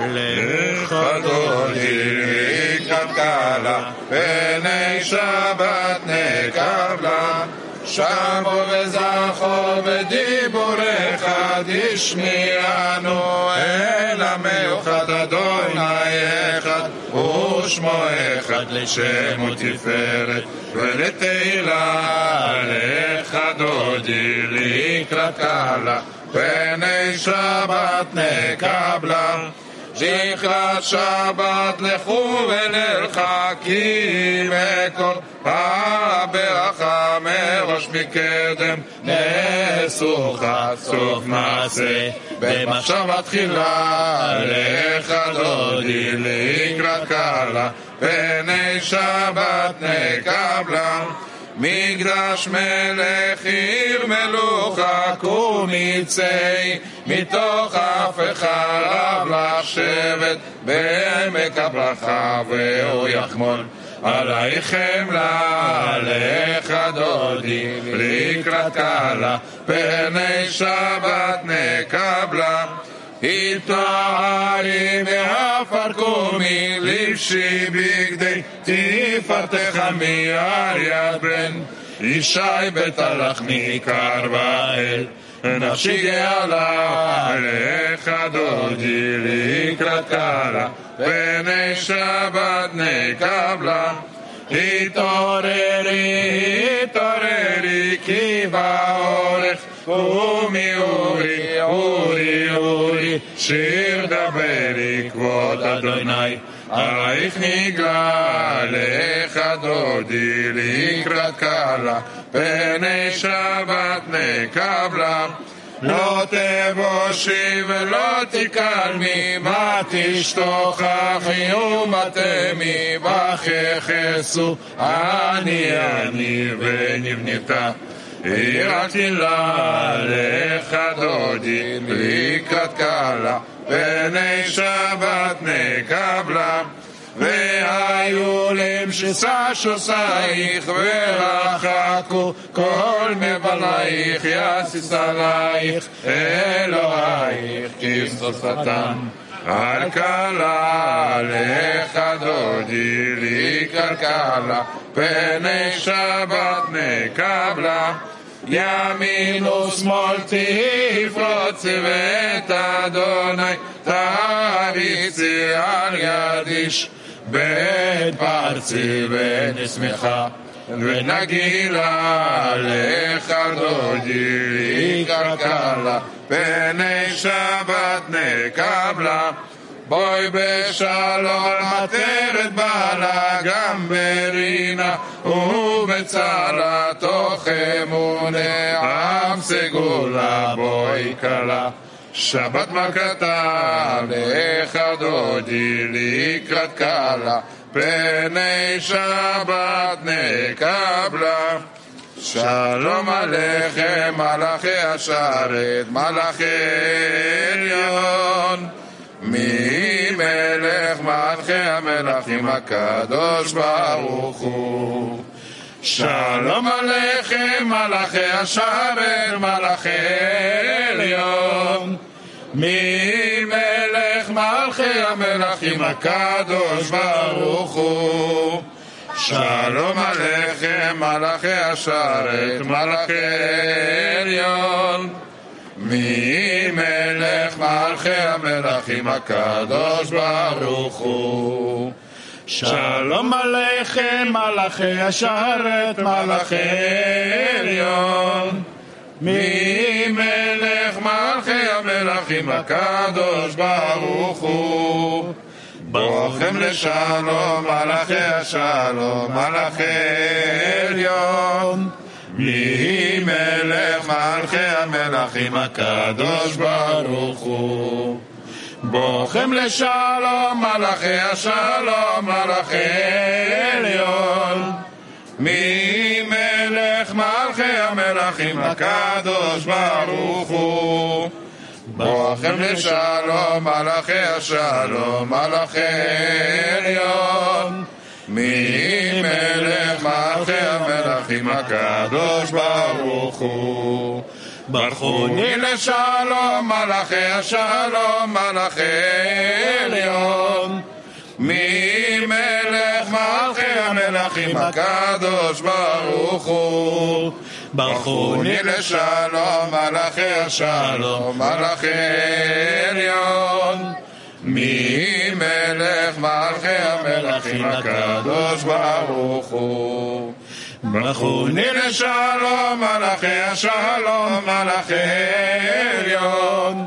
לך דודי לקראת קלה, פני שבת נקבלה. שבו וזכור בדיבורך תשמיענו אל המיוחד אדוני אחד ושמו אחד לשם ותפארת ולתהילה לך דודי לקראת קלה פני שבת נקבלה זכרת שבת לכו ונרחקים מכל הברכה מראש מקדם נעשוך סוף מעשה במחשבה תחילה לך דודי לקראת קלה פני שבת נקבלה מקדש מלך עיר מלוכה קומיצי מתוך אף רב לשבת בעמק הברכה והוא יחמול. עלייך חמלה לך דודי לקראת קלה פני שבת נקבלה התארי מעפר קומי לבשי בגדי תפארתך מיער יד ברן ישי בית הלחמי קרבאל נפשי גאלה לך דודי לקראת קלה פני שבת נקבלה התעוררי, התעוררי, כי באורך קומי אורי, אורי, אורי, שיר דברי כבוד אדוני, עלייך נגלה, לך דודי לקראת קלה, פני שבת נקבלה. לא תבושי ולא תקלמי, מה תשתוכחי ומתמי, וככסו אני אני ונבנתה. יראתי לה לך דודי לקראת קלה, פני שבת נקבלה. והיו למשסה שוסייך ורחקו כל מבלייך יסיס עלייך אלוהיך כסוס קלה לך דודי לקראת קלה פני שבת נקבלה ימין ושמאל תפרוץ ואת אדוני תריצי על יד איש בית פרצי ונשמחה ונגילה לך דודי קלה פני שבת נקבלה. בואי בשלום עטרת בעלה גם ברינה ובצלה תוך אמונה עם סגולה בואי כלה שבת מלכתה לך דודי לקראת קלה פני שבת נקבלה שלום עליכם מלאכי השרת מלאכי עליון ממלך מלכי המלכים הקדוש ברוך הוא שלום עליכם מלאכי השרת מלאכי עליון ממלך מלכי המלכים? הקדוש ברוך הוא. שלום עליכם מלאכי השרת מלאכי עליון. ממלך מלכי המלכים? הקדוש ברוך הוא. שלום עליכם מלאכי השרת מלאכי עליון. ממלך מלכי המלכים הקדוש ברוך הוא. בוכם לשלום מלאכי השלום מלאכי עליון. ממלך מלכי המלכים הקדוש ברוך הוא? בוכם לשלום מלאכי השלום מלאכי עליון. ממלך מלכי המלכים הקדוש ברוך הוא בוכם לשלום, מלאכי השלום, מלאכי עליון. מי מלך מלאכי המלאכים הקדוש ברוך הוא. ברכוני לשלום, מלאכי השלום, מלאכי עליון. מי מלך מלאכי המלאכים הקדוש ברוך הוא. ברכוני לשלום מלאכי השלום מלאכי עליון. מי מלך מלכי המלכים? הקדוש ברוך הוא. ברכוני לשלום מלאכי השלום מלאכי עליון.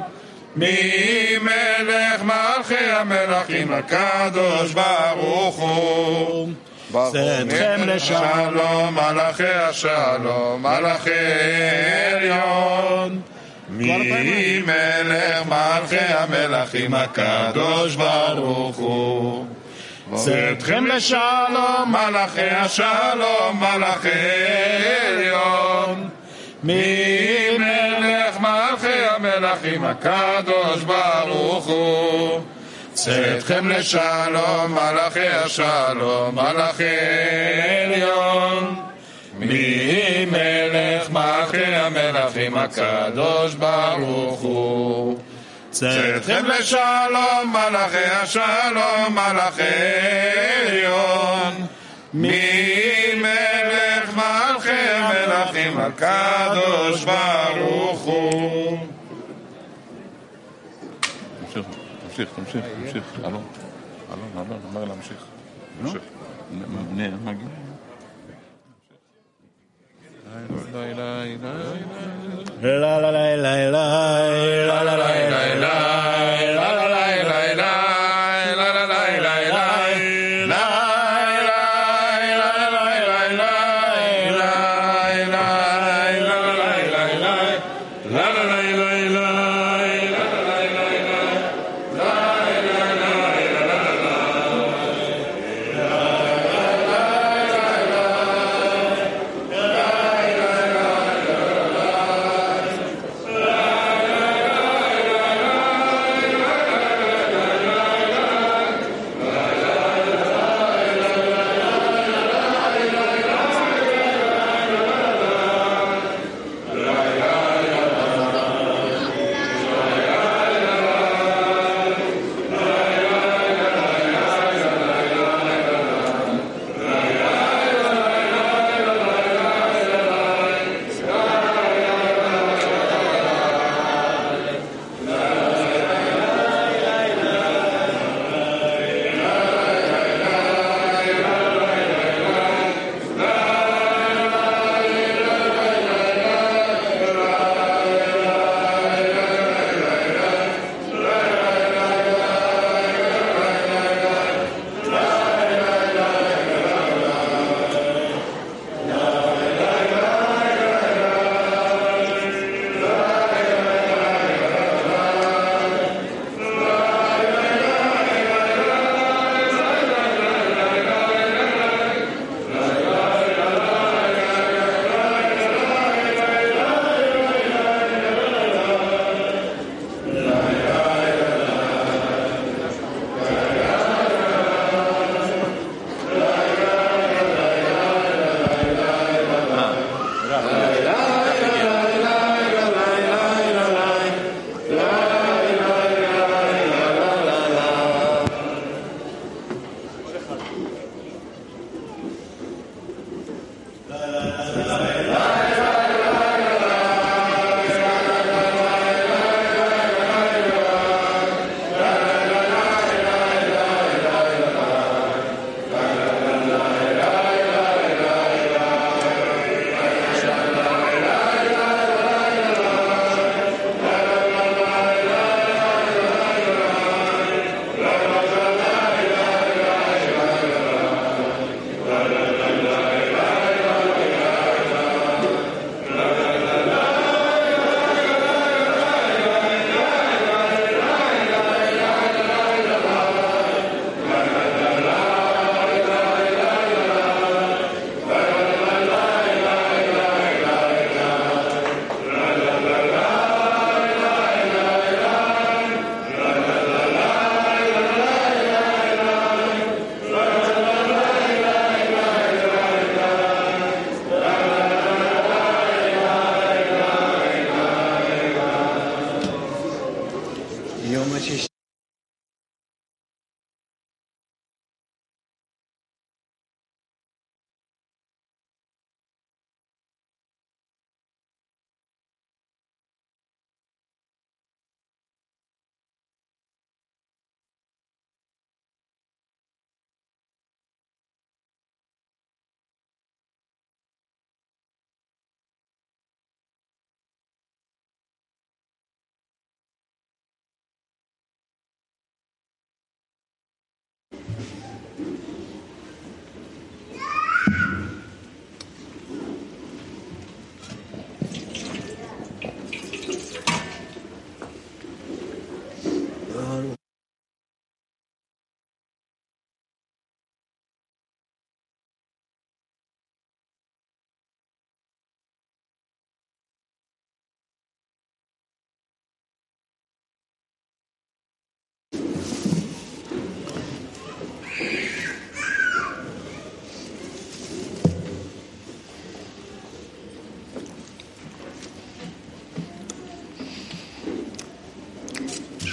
מי מלך מלכי המלכים? הקדוש ברוך הוא צאתכם לשלום מלאכי השלום מלאכי עליון. מי מלך מלכי המלכים הקדוש ברוך הוא. צאתכם לשלום מלאכי השלום מלאכי עליון. מי מלך מלכי המלכים הקדוש ברוך הוא צאתכם לשלום מלאכי השלום מלאכי עליון. מי מלך מלכי המלכים הקדוש ברוך הוא. צאתכם לשלום מלאכי השלום מלאכי עליון. מי מלך מלכי המלכים הקדוש ברוך הוא תמשיך, תמשיך, תמשיך. אלון, אלון, אלון, אומר להמשיך. תמשיך. נ- נ- מגיע. La la la la la la la la la la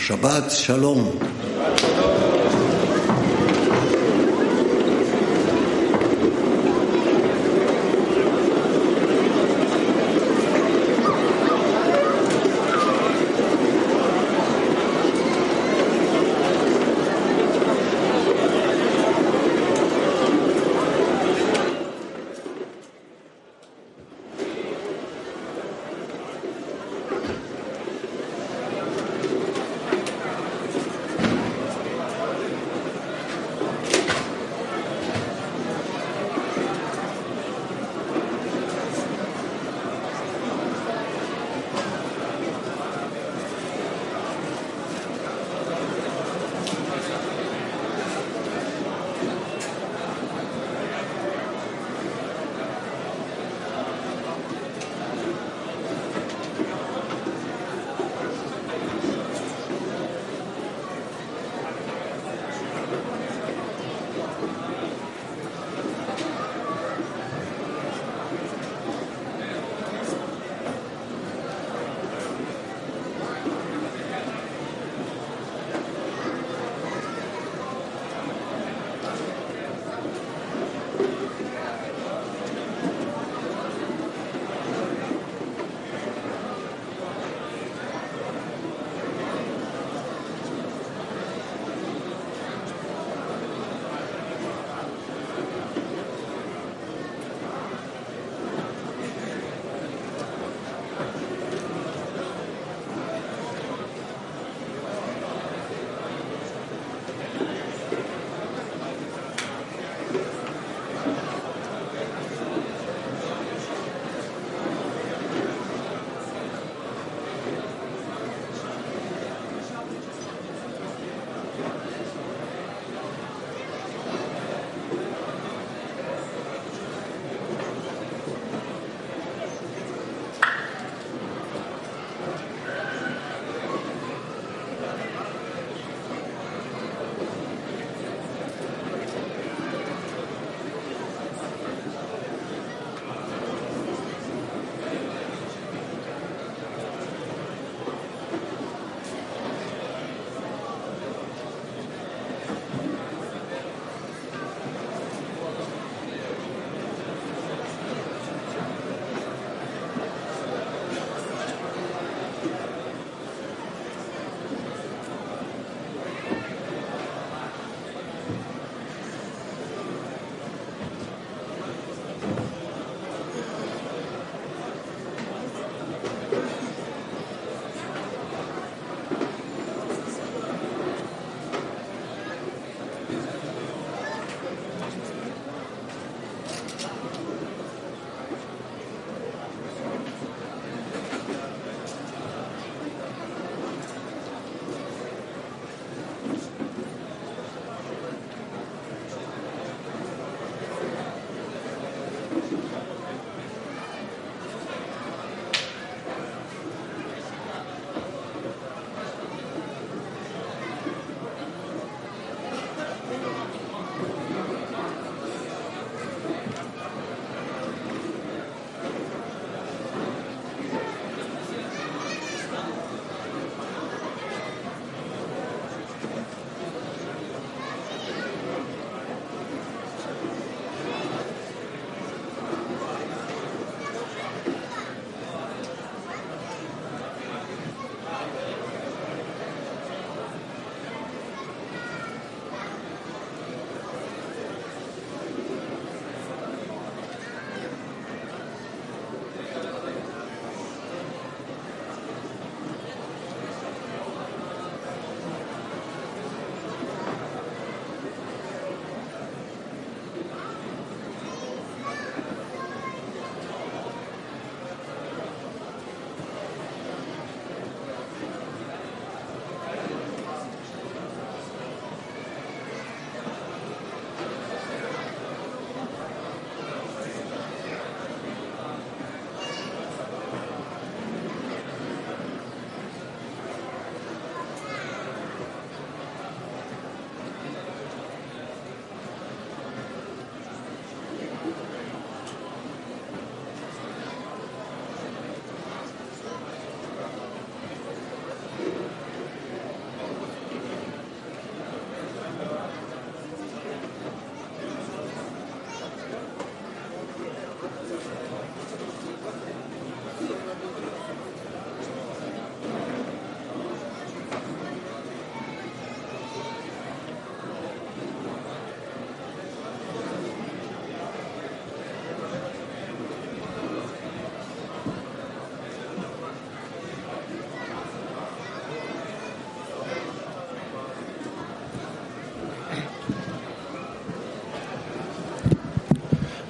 Shabbat Shalom.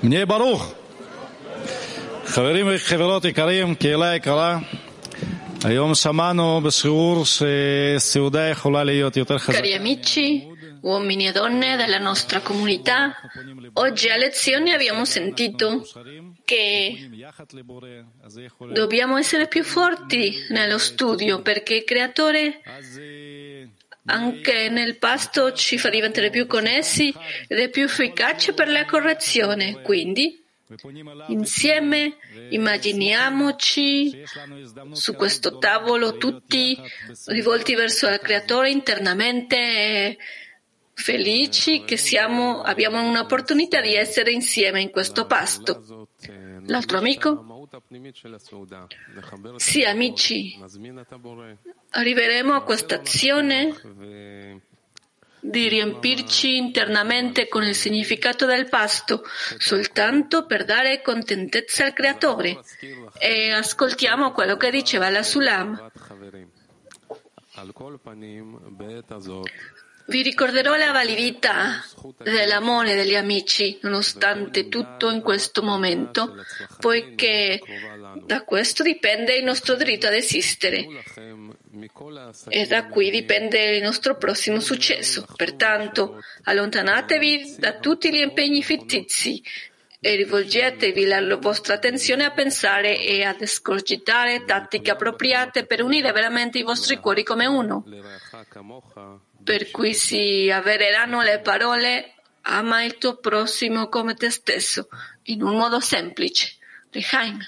נהיה ברוך. חברים וחברות יקרים, קהילה יקרה, היום שמענו בשיעור שסעודה יכולה להיות יותר חזקה. Cari amici, uomini e donne della nostra comunità, oggi a lezione abbiamo sentito che dobbiamo essere più forti nello studio perché il creatore anche nel pasto ci fa diventare più connessi ed è più efficace per la correzione. Quindi, insieme immaginiamoci su questo tavolo tutti rivolti verso il creatore internamente felici che siamo, abbiamo un'opportunità di essere insieme in questo pasto. L'altro amico? Sì, amici, arriveremo a questa azione di riempirci internamente con il significato del pasto soltanto per dare contentezza al creatore e ascoltiamo quello che diceva la Sulam. Vi ricorderò la validità dell'amore degli amici, nonostante tutto in questo momento, poiché da questo dipende il nostro diritto ad esistere e da qui dipende il nostro prossimo successo. Pertanto, allontanatevi da tutti gli impegni fittizi e rivolgetevi la vostra attenzione a pensare e ad escogitare tattiche appropriate per unire veramente i vostri cuori come uno per cui si avvereranno le parole ama il tuo prossimo come te stesso, in un modo semplice. Rehaim.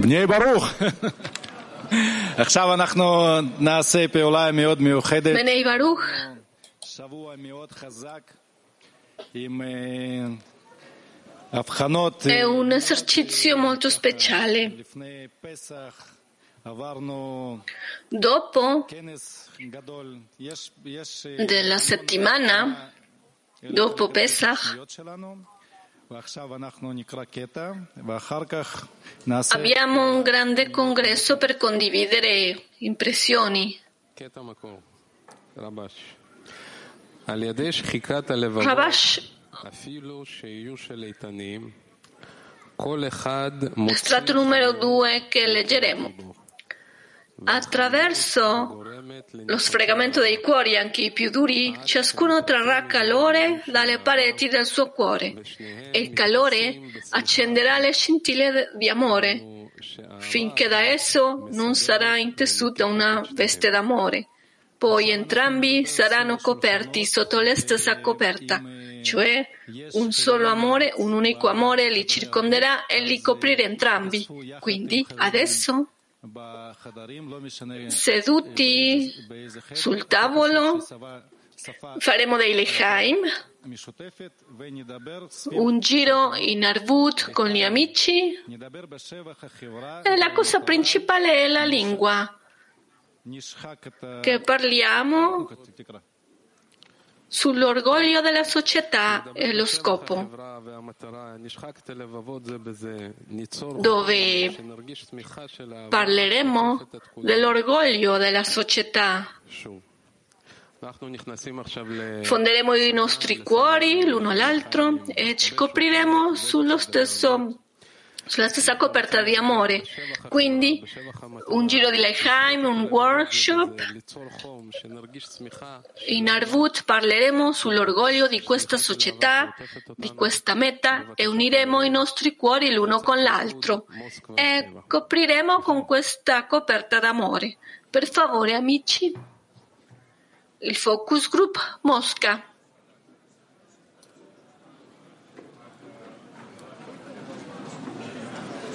בני ברוך. עכשיו אנחנו נעשה פעולה מאוד מיוחדת. Bnei Baruch שבוע מאוד חזק עם אה, הבחנות. è un esercizio molto speciale. לפני פסח עברנו Dopo כנס גדול. יש, יש אה, della settimana, dopo Pesach, Abbiamo un grande congresso per condividere impressioni. Rabash Strato numero due che leggeremo. Attraverso lo sfregamento dei cuori, anche i più duri, ciascuno trarrà calore dalle pareti del suo cuore e il calore accenderà le scintille di amore finché da esso non sarà intessuta una veste d'amore. Poi entrambi saranno coperti sotto la stessa coperta, cioè un solo amore, un unico amore li circonderà e li coprirà entrambi. Quindi adesso seduti sul tavolo, faremo dei lehaim, un giro in Arvut con gli amici. E la cosa principale è la lingua. che parliamo sull'orgoglio della società e lo scopo, dove parleremo dell'orgoglio della società. Fonderemo i nostri cuori l'uno all'altro e ci copriremo sullo stesso sulla stessa coperta di amore. Quindi un giro di Lechaim, un workshop. In Arvut parleremo sull'orgoglio di questa società, di questa meta e uniremo i nostri cuori l'uno con l'altro e copriremo con questa coperta d'amore. Per favore amici, il focus group Mosca.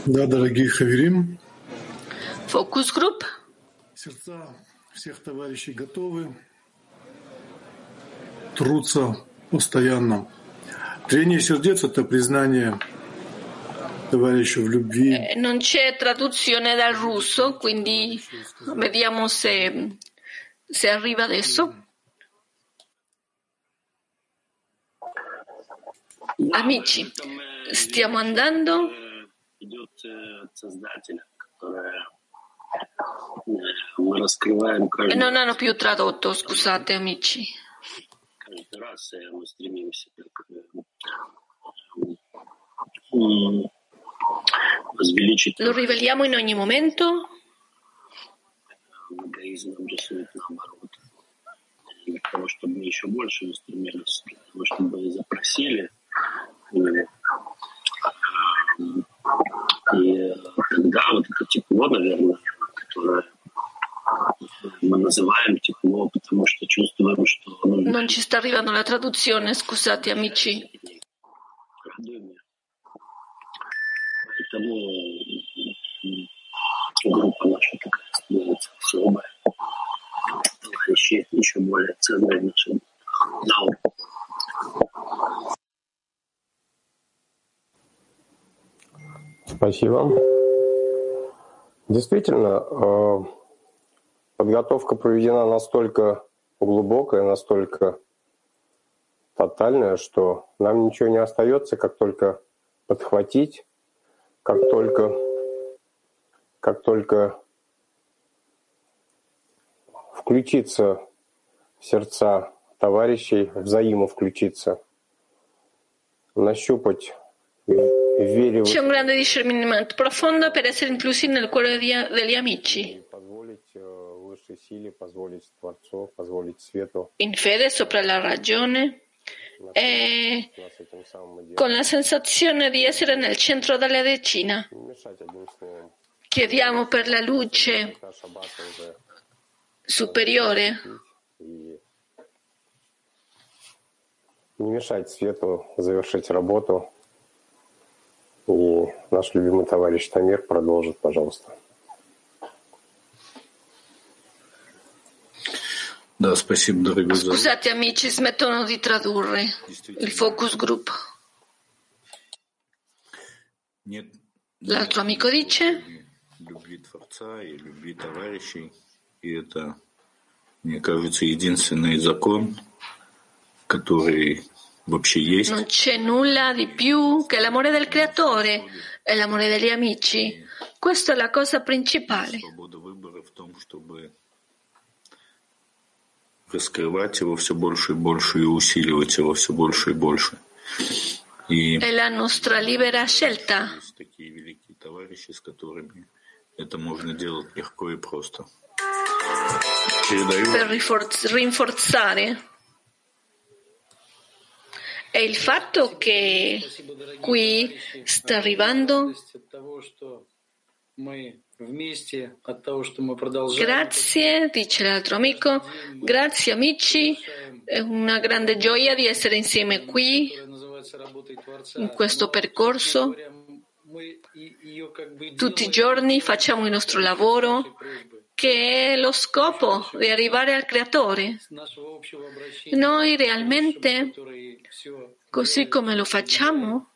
Да, дорогие хаверим, Group, сердца всех товарищей готовы, трутся постоянно. Трение сердец – это признание товарища в любви, Eh, non c'è traduzione dal russo, quindi vediamo se, se arriva adesso. Amici, stiamo andando идет э, от Создателя, которое э, мы раскрываем каждый, Non hanno più tradotto, scusate amici. каждый раз, и мы стремимся так, э, м, возвеличить Lo riveliamo in ogni momento, эгоизм нам рисует наоборот. И Для того, чтобы мы еще больше мы стремились, для того, чтобы запросили именно. И тогда вот это тепло, наверное, которое мы называем тепло, потому что чувствуем, что оно non ci sta arrivando la traduzione, scusate amici. Поэтому группа наша такая становится особая. Товарищи еще более ценные в нашем Спасибо. Действительно, э, подготовка проведена настолько глубокая, настолько тотальная, что нам ничего не остается, как только подхватить, как только, как только включиться в сердца товарищей, взаимо включиться, нащупать C'è un grande discernimento profondo per essere inclusi nel cuore di- degli amici, позволить э, высшей силе, позволить Творцу, позволить свету in fede sopra la ragione e нас этим самым и делать. con la sensazione di essere nel centro della decina. Не мешать одним словом. Chiediamo per la luce Пока шаббата уже superiore и не мешать свету завершить работу и Наш любимый товарищ Тамир продолжит, пожалуйста. Да, спасибо, дорогой. Scusate amici, smettono di tradurre il focus group. Нет L'altro amico dice, любви Творца и любви товарищей. И это, мне кажется, единственный закон, который. non c'è nulla di più che l'amore del creatore e l'amore degli amici. Questa è la cosa principale. Свобода выбора в том, чтобы раскрывать его все больше и больше и усиливать его все больше и больше. И È la nostra libera scelta. есть такие великие товарищи, с которыми это можно делать легко и просто. Передаю per rifor- rinforzare e il fatto che qui sta arrivando Grazie, dice l'altro amico. Grazie amici, è una grande gioia di essere insieme qui in questo percorso. Tutti i giorni facciamo il nostro lavoro che è lo scopo di arrivare al creatore. Noi realmente, così come lo facciamo,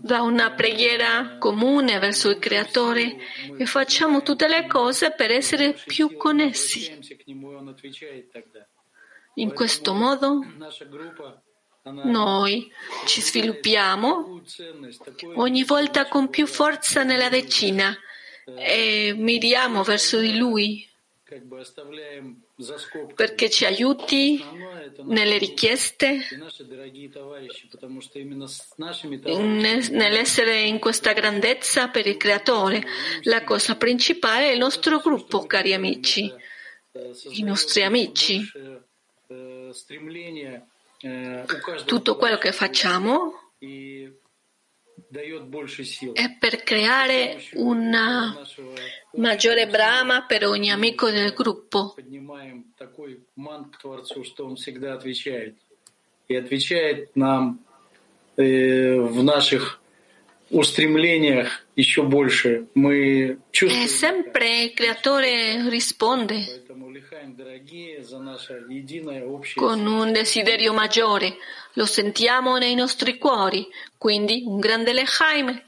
da una preghiera comune verso il Creatore e facciamo tutte le cose per essere più connessi. In questo modo noi ci sviluppiamo ogni volta con più forza nella decina e miriamo verso di Lui perché ci aiuti nelle richieste, nell'essere in questa grandezza per il Creatore. La cosa principale è il nostro gruppo, cari amici, i nostri amici больше, э, стремление э, у каждого Tutto quello che facciamo и дает больше сил. è per creare una Нашего maggiore brama per ogni amico del gruppo. поднимаем такой мант к Творцу, что Он всегда отвечает. И отвечает нам э, в наших устремлениях еще больше. Мы E чувствуем, sempre il creatore risponde поэтому лихаем, дорогие, за наше единое общее con un desiderio maggiore. Lo sentiamo nei nostri cuori. Quindi un grande lehaim,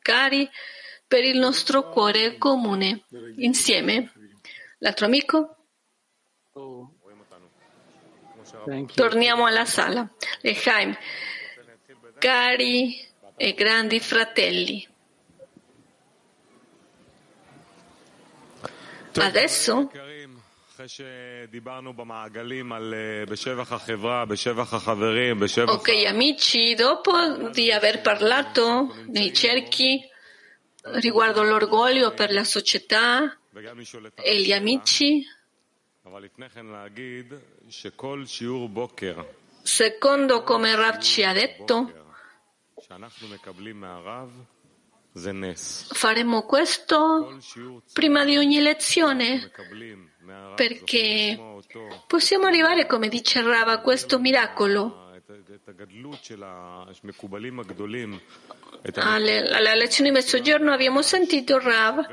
cari, per il nostro cuore comune. Insieme. L'altro amico? Torniamo alla sala. Lehaim, cari e grandi fratelli. Adesso? Ok amici, dopo di aver parlato nei cerchi riguardo l'orgoglio per la società e gli amici, secondo come Rav ci ha detto, Faremo questo prima di ogni lezione perché possiamo arrivare, come dice Rava, a questo miracolo. Alla lezione di mezzogiorno abbiamo sentito il Rav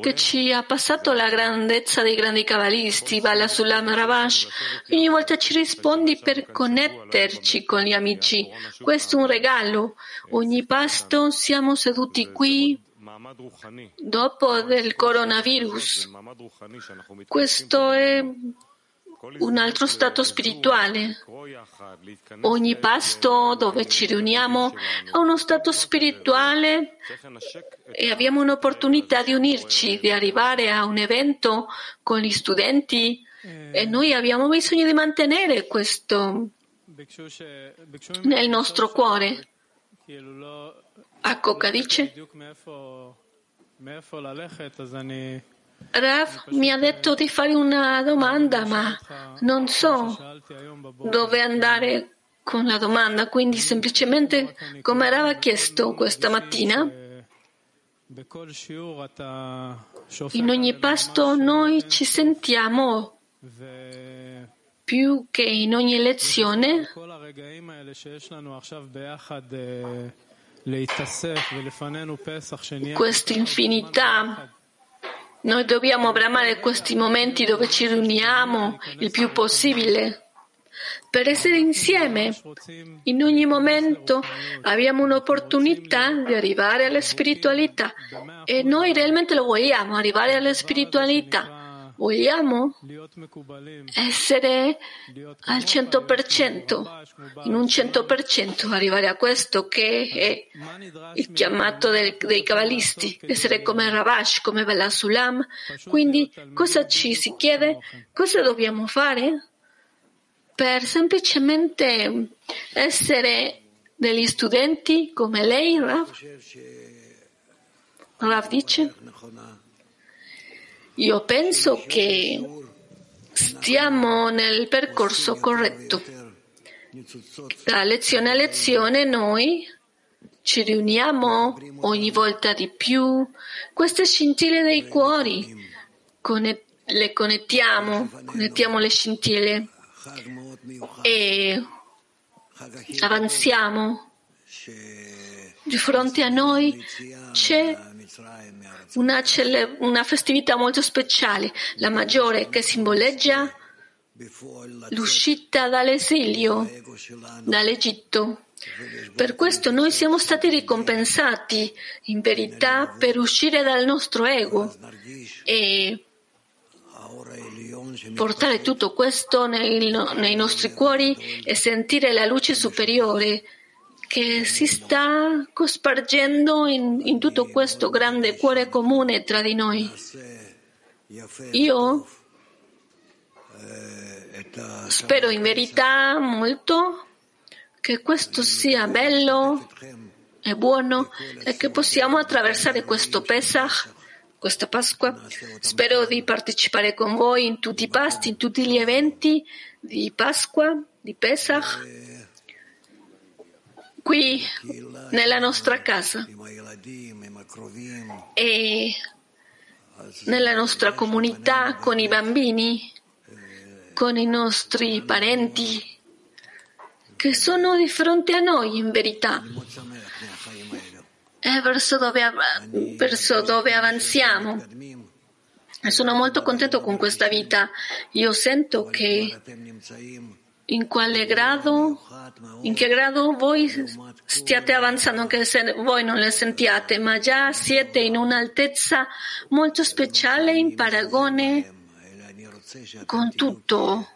che ci ha passato la grandezza dei grandi cabalisti, Bala Sulam Ravash. Ogni volta ci rispondi per connetterci con gli amici. Questo è un regalo. Ogni pasto siamo seduti qui dopo del coronavirus. Questo è un altro stato spirituale. Ogni pasto dove ci riuniamo è uno stato spirituale e abbiamo un'opportunità di unirci, di arrivare a un evento con gli studenti e noi abbiamo bisogno di mantenere questo nel nostro cuore. Ecco, a Coca dice. Rav mi ha detto di fare una domanda, ma non so dove andare con la domanda, quindi semplicemente come Rav ha chiesto questa mattina, in ogni pasto noi ci sentiamo più che in ogni lezione. Questa infinità noi dobbiamo bramare questi momenti dove ci riuniamo il più possibile per essere insieme. In ogni momento abbiamo un'opportunità di arrivare alla spiritualità e noi realmente lo vogliamo, arrivare alla spiritualità. Vogliamo essere al 100%, in un 100%, arrivare a questo che è il chiamato del, dei cabalisti, essere come Rabash, come Belasulam. Quindi cosa ci si chiede? Cosa dobbiamo fare? Per semplicemente essere degli studenti come lei, Rav? Rav dice io penso che stiamo nel percorso corretto. Da lezione a lezione noi ci riuniamo ogni volta di più. Queste scintille dei cuori le connettiamo, connettiamo le scintille e avanziamo. Di fronte a noi c'è una, cele- una festività molto speciale, la maggiore, che simboleggia l'uscita dall'esilio, dall'Egitto. Per questo noi siamo stati ricompensati in verità per uscire dal nostro ego e portare tutto questo nei, nei nostri cuori e sentire la luce superiore che si sta cospargendo in, in tutto questo grande cuore comune tra di noi. Io spero in verità molto che questo sia bello e buono e che possiamo attraversare questo Pesach, questa Pasqua. Spero di partecipare con voi in tutti i pasti, in tutti gli eventi di Pasqua, di Pesach, qui nella nostra casa e nella nostra comunità con i bambini, con i nostri parenti che sono di fronte a noi in verità è verso dove, av- verso dove avanziamo. Sono molto contento con questa vita. Io sento che in quale grado, in che grado voi stiate avanzando, anche se voi non le sentiate, ma già siete in un'altezza molto speciale in paragone con tutto,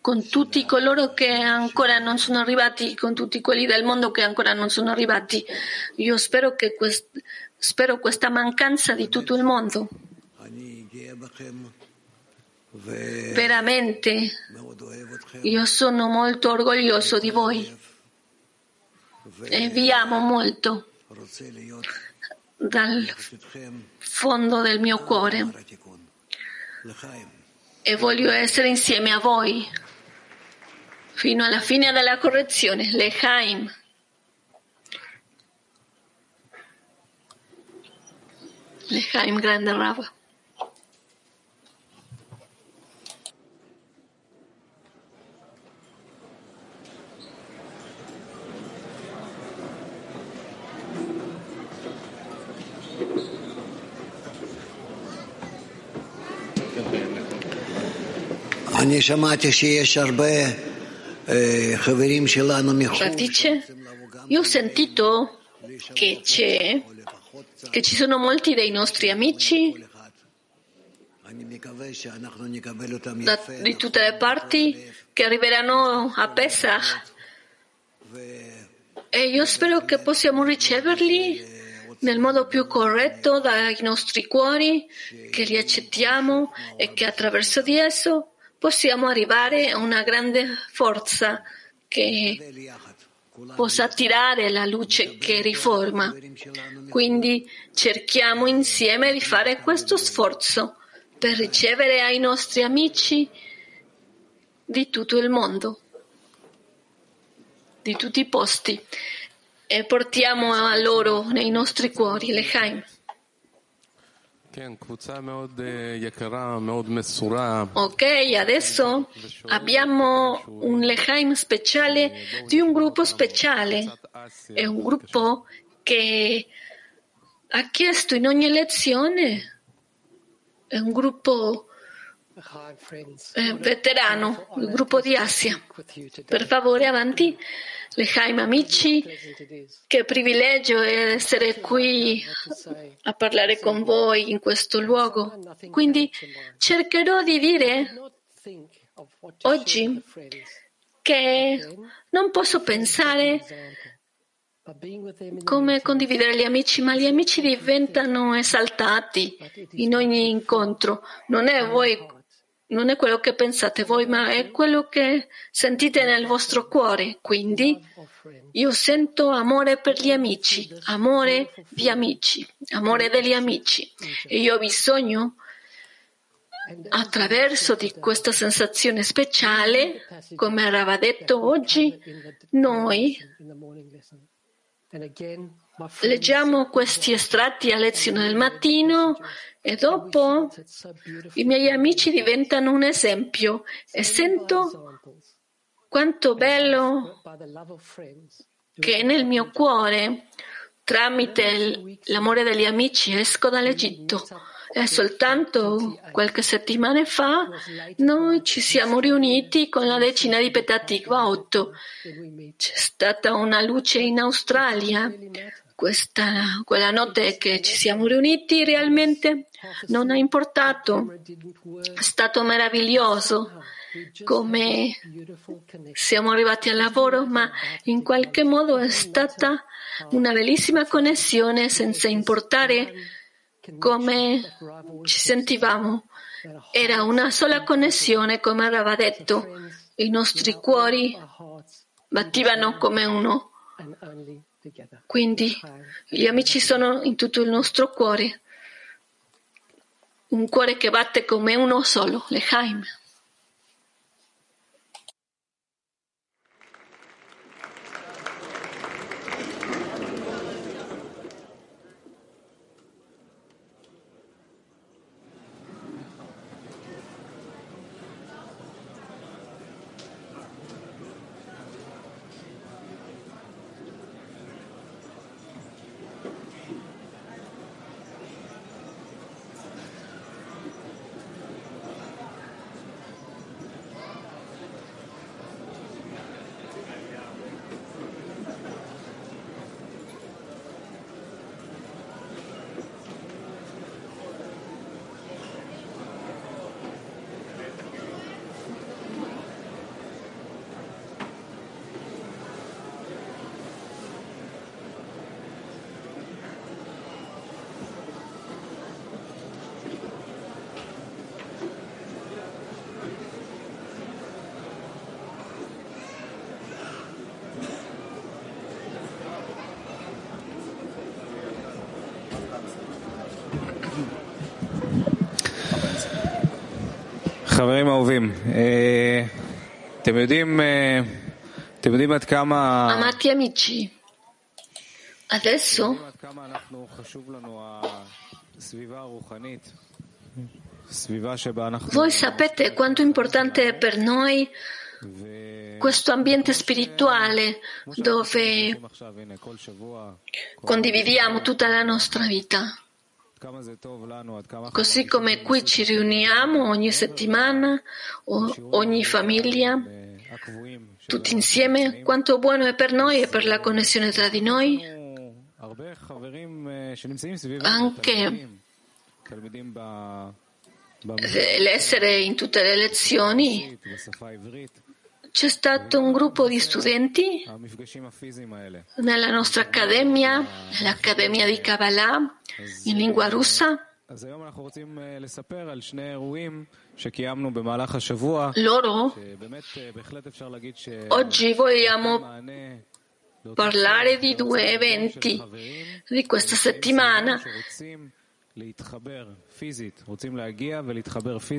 con tutti coloro che ancora non sono arrivati, con tutti quelli del mondo che ancora non sono arrivati. Io spero che quest- spero questa mancanza di tutto il mondo. Veramente, io sono molto orgoglioso di voi e vi amo molto dal fondo del mio cuore e voglio essere insieme a voi fino alla fine della correzione. Lechaim. Lechaim, grande Rav. Dice, io ho sentito che, che ci sono molti dei nostri amici da, di tutte le parti che arriveranno a Pesach. E io spero che possiamo riceverli nel modo più corretto dai nostri cuori, che li accettiamo e che attraverso di esso possiamo arrivare a una grande forza che possa attirare la luce che riforma. Quindi cerchiamo insieme di fare questo sforzo per ricevere ai nostri amici di tutto il mondo, di tutti i posti e portiamo a loro nei nostri cuori l'Echaim. Ok, adesso abbiamo un Lehaim speciale di un gruppo speciale. È un gruppo che ha chiesto in ogni lezione, è un gruppo eh, veterano, il gruppo di Asia. Per favore, avanti. Lehaim amici, che privilegio è essere qui a parlare con voi in questo luogo. Quindi cercherò di dire oggi che non posso pensare come condividere gli amici, ma gli amici diventano esaltati in ogni incontro. Non è voi non è quello che pensate voi, ma è quello che sentite nel vostro cuore. Quindi io sento amore per gli amici, amore di amici, amore degli amici. E io ho bisogno, attraverso di questa sensazione speciale, come aveva detto oggi, noi leggiamo questi estratti a lezione del mattino e dopo i miei amici diventano un esempio e sento quanto bello che nel mio cuore, tramite l'amore degli amici, esco dall'Egitto. E soltanto qualche settimana fa noi ci siamo riuniti con la decina di Petatikva 8. C'è stata una luce in Australia questa, quella notte che ci siamo riuniti realmente non ha importato, è stato meraviglioso come siamo arrivati al lavoro, ma in qualche modo è stata una bellissima connessione senza importare come ci sentivamo. Era una sola connessione, come aveva detto. I nostri cuori battivano come uno. Quindi gli amici sono in tutto il nostro cuore, un cuore che batte come uno solo, l'Echaim. חברים אהובים, אה, אתם יודעים, אה, אתם יודעים עד כמה... Amati amici, adesso עד כמה אנחנו, חשוב לנו הסביבה הרוחנית, סביבה שבה אנחנו... voi sapete quanto importante è per noi questo ambiente spirituale dove עכשיו, הנה, כל שבוע, condividiamo tutta la nostra vita. Così come qui ci riuniamo ogni settimana, ogni famiglia, tutti insieme, quanto buono è per noi e per la connessione tra di noi. Anche l'essere in tutte le lezioni c'è stato un gruppo di studenti nella nostra accademia, l'Accademia di Kabbalah, in lingua russa. Loro, oggi vogliamo parlare di due eventi di questa settimana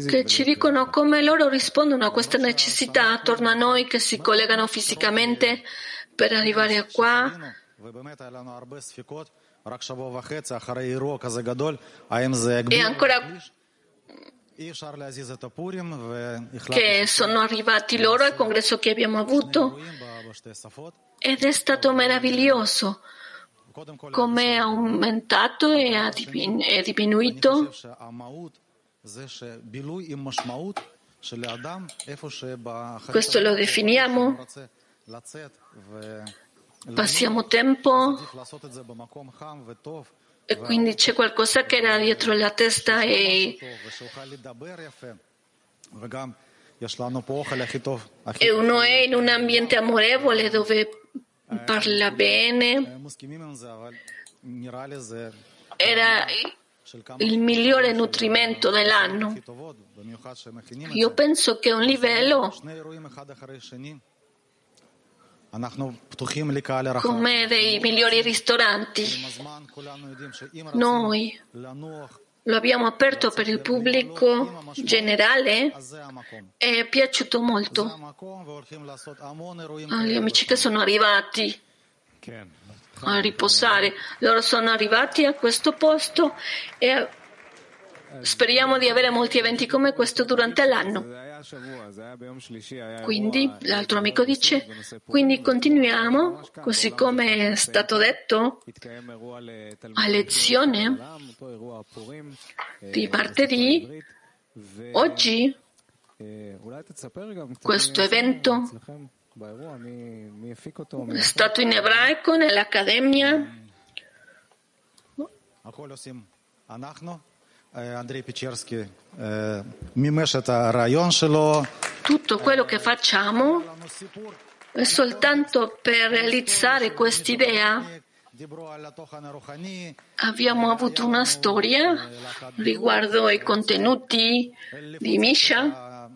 che ci dicono come loro rispondono a questa necessità attorno a noi che si collegano fisicamente per arrivare qua. E ancora che sono arrivati loro al congresso che abbiamo avuto. Ed è stato meraviglioso come è aumentato e è diminuito. Questo lo definiamo. Passiamo tempo. E quindi c'è qualcosa che era dietro la testa e uno è in un ambiente amorevole dove parla bene. Era il migliore nutrimento dell'anno. Io penso che un livello come dei migliori ristoranti. Noi lo abbiamo aperto per il pubblico generale e è piaciuto molto ah, gli amici che sono arrivati a riposare. Loro sono arrivati a questo posto e Speriamo di avere molti eventi come questo durante l'anno. Quindi l'altro amico dice, quindi continuiamo, così come è stato detto a lezione di martedì, oggi questo evento è stato in ebraico nell'accademia. Tutto quello che facciamo è soltanto per realizzare quest'idea. Abbiamo avuto una storia riguardo ai contenuti di Misha.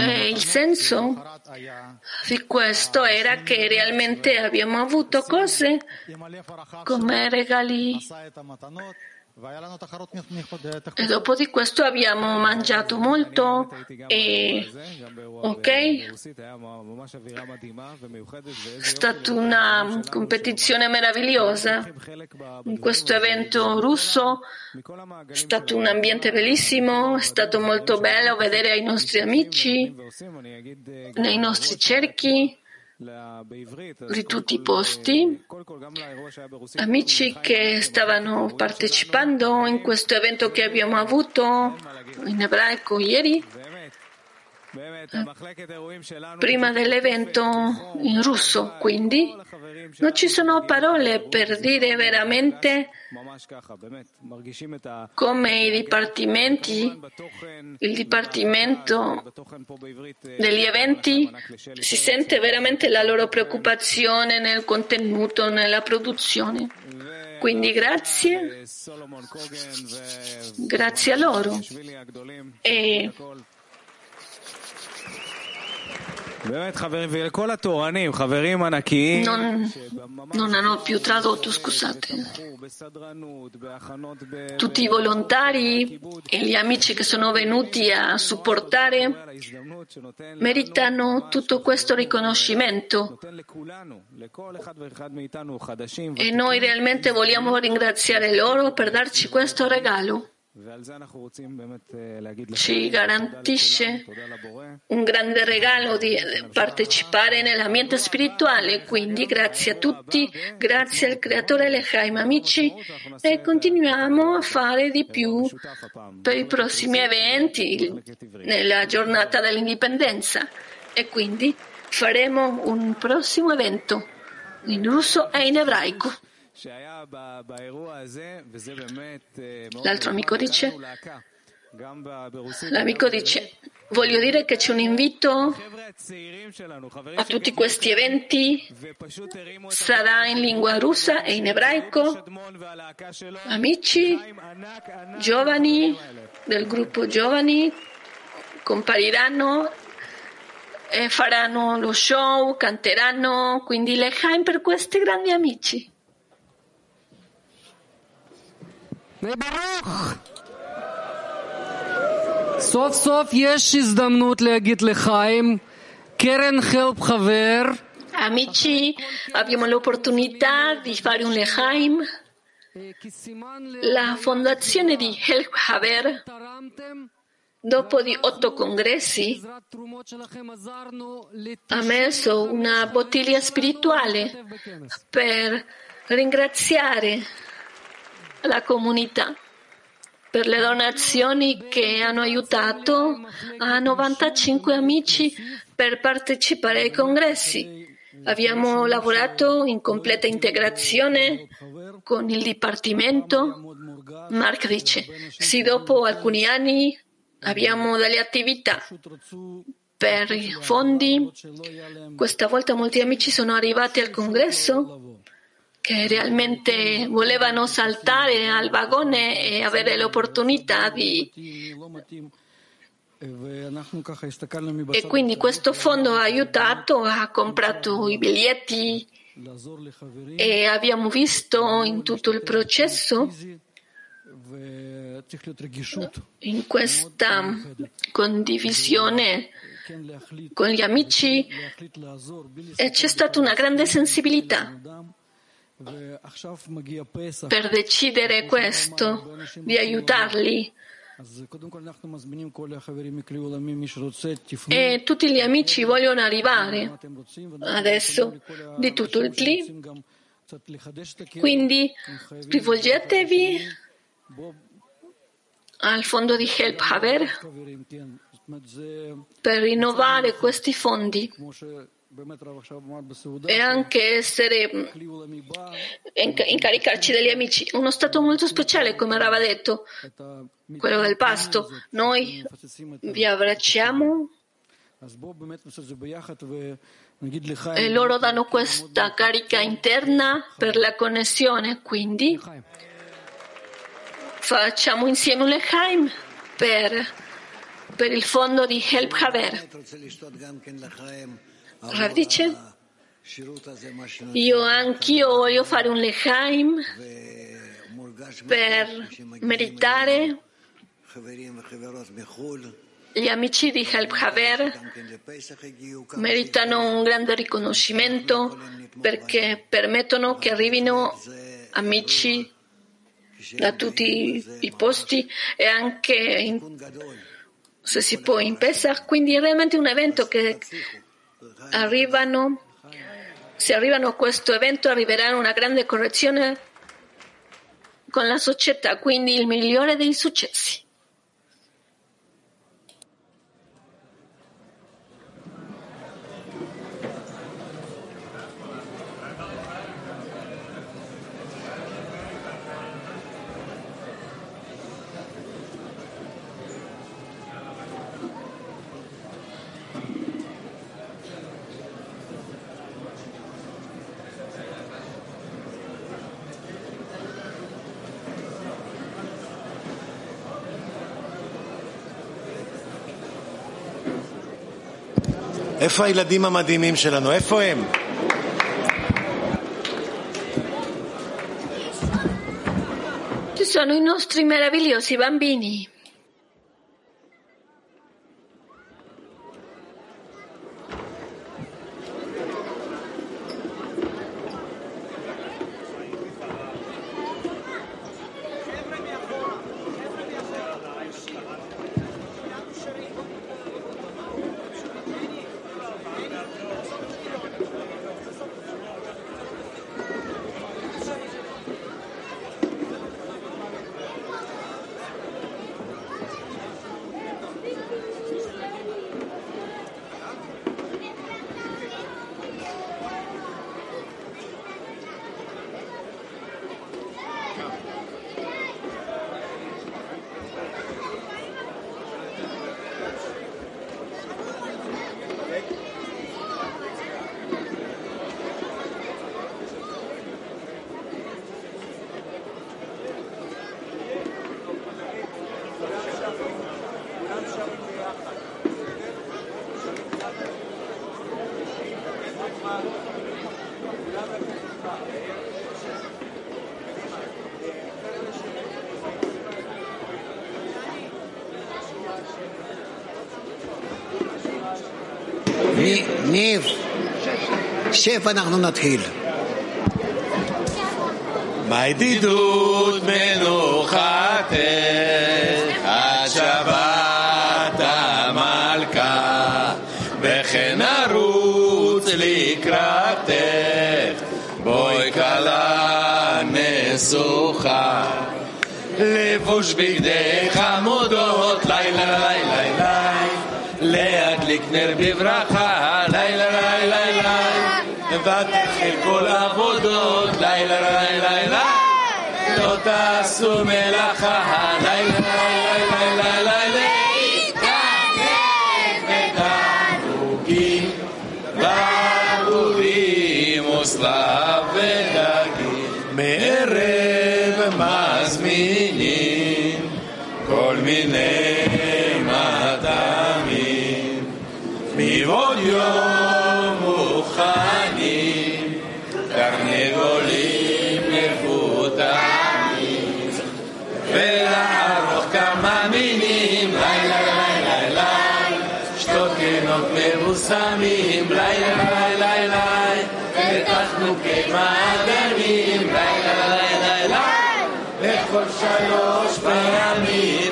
Eh, il senso di questo era che realmente abbiamo avuto cose come regali e Dopo di questo abbiamo mangiato molto e ok? È stata una competizione meravigliosa. In questo evento russo è stato un ambiente bellissimo, è stato molto bello vedere i nostri amici nei nostri cerchi di tutti i posti, amici che stavano partecipando in questo evento che abbiamo avuto in ebraico ieri, eh. prima dell'evento in russo, quindi. Non ci sono parole per dire veramente come i dipartimenti, il dipartimento degli eventi si sente veramente la loro preoccupazione nel contenuto, nella produzione. Quindi grazie, grazie a loro. E non, non, hanno più tradotto, scusate. Tutti i volontari e gli amici che sono venuti a supportare meritano tutto questo riconoscimento. E noi realmente vogliamo ringraziare loro per darci questo regalo. Ci garantisce un grande regalo di eh, partecipare nell'ambiente spirituale, quindi grazie a tutti, grazie al creatore Lechaim amici e continuiamo a fare di più per i prossimi eventi nella giornata dell'indipendenza e quindi faremo un prossimo evento in russo e in ebraico. L'altro amico dice, l'amico dice, voglio dire che c'è un invito a tutti questi eventi, sarà in lingua russa e in ebraico. Amici, giovani del gruppo giovani compariranno e faranno lo show, canteranno, quindi le Lechaim per questi grandi amici. סוף סוף יש הזדמנות להגיד לחיים Keren Help Haver. Amici, abbiamo l'opportunità di fare un Lechaim. La fondazione di Help Haver, dopo di otto congressi, ha messo una bottiglia spirituale per ringraziare la comunità per le donazioni che hanno aiutato a 95 amici per partecipare ai congressi. Abbiamo lavorato in completa integrazione con il Dipartimento. Mark dice, sì, dopo alcuni anni abbiamo delle attività per i fondi. Questa volta molti amici sono arrivati al congresso che realmente volevano saltare al vagone e avere l'opportunità di e quindi questo fondo ha aiutato, ha comprato i biglietti. E abbiamo visto in tutto il processo, in questa condivisione con gli amici, c'è stata una grande sensibilità per decidere questo, di aiutarli. E tutti gli amici vogliono arrivare. adesso di tutto il CLI. Quindi rivolgetevi al fondo di Help Haver per rinnovare questi fondi e anche essere incaricarci degli amici. Uno stato molto speciale, come aveva detto, quello del pasto. Noi vi abbracciamo e loro danno questa carica interna per la connessione, quindi facciamo insieme un Lechaim per, per il fondo di Help Haver. Rav dice, io anch'io voglio fare un lechaim per meritare gli amici di Help Haver meritano un grande riconoscimento perché permettono che arrivino amici da tutti i posti e anche in, se si può in Pesach, quindi è realmente un evento che arrivano, se arrivano a questo evento arriverà una grande correzione con la società, quindi il migliore dei successi. איפה הילדים המדהימים שלנו? איפה הם? Sono i nostri meravigliosi bambini. ניב, שב, אנחנו נתחיל. בידידות מנוחתך עד שבת המלכה וכן נרוץ לקראתך בואי כלה נסוכה לבוש בגדי חמודות לילה לילה לילה להדליק נר בברכה לילה לילה לילה ותתחיל כל עבודות לילה לילה לילה לא תעשו מלאכה לילה לילה לילה תענוגים ברבורים וסלב ודגים מערב מזמינים כל מיני מטעמים מבעוד יום Ecco il cielo spera mia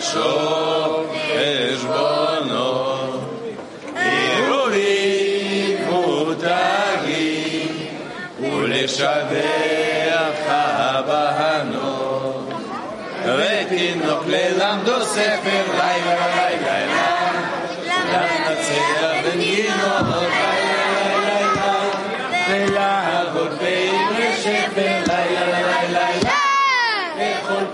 לחשוב לילה לילה,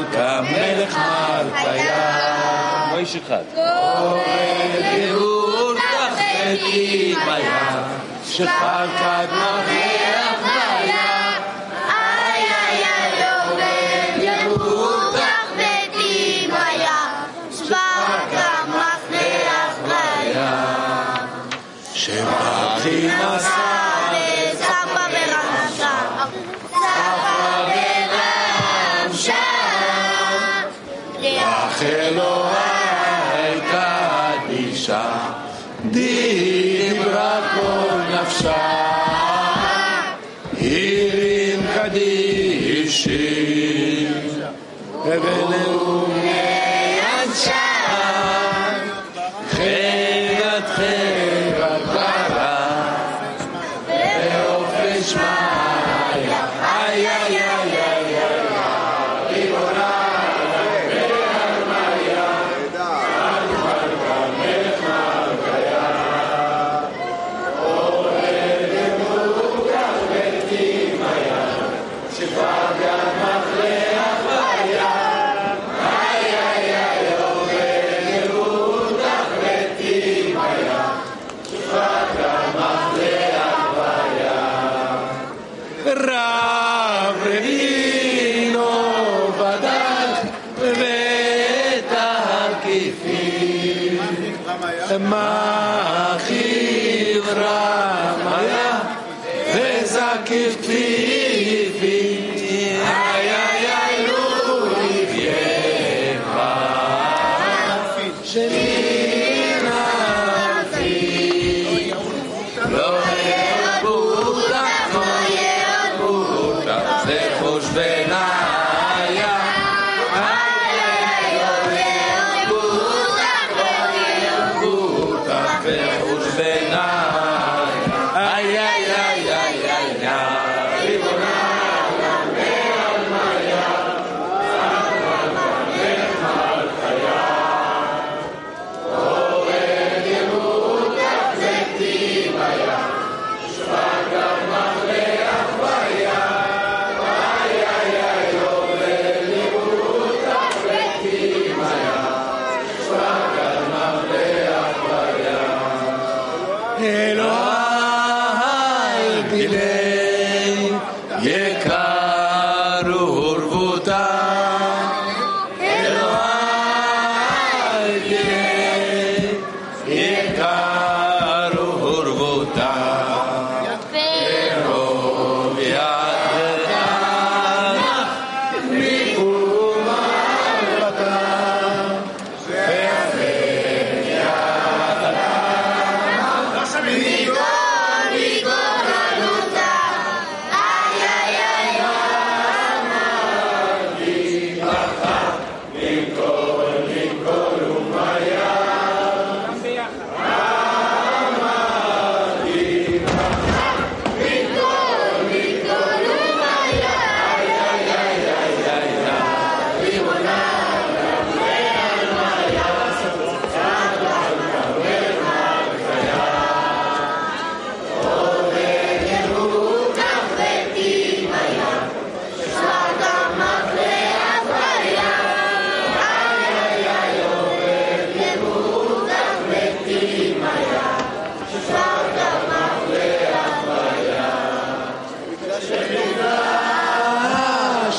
מלכה, כמלך מלכיה. לא איש אחד. גורם לרוח תחתי בים, שפר קדמה Hello.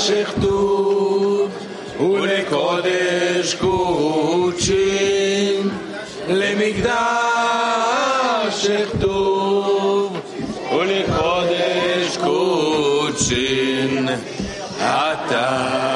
שכתוב ולקודש קודשים. למקדש שכתוב ולקודש קודשים. אתה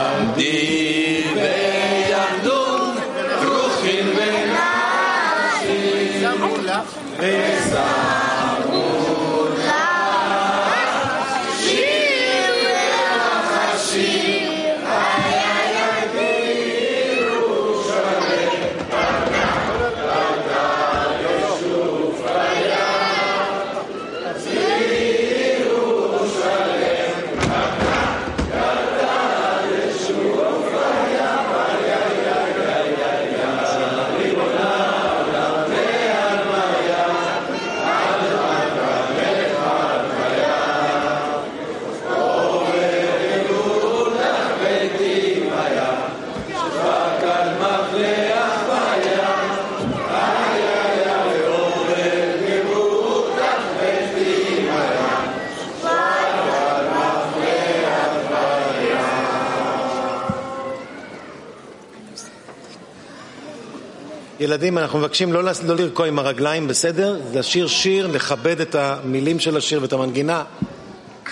ילדים, אנחנו מבקשים לא, לא לרקוע עם הרגליים, בסדר? לשיר שיר, לכבד את המילים של השיר ואת המנגינה.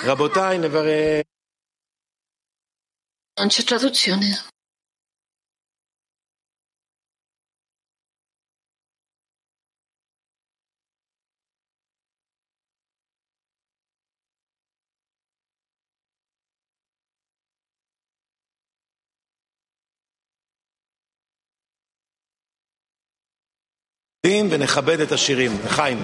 רבותיי, נברר... C'è traduzione. ונכבד את השירים. לחיים.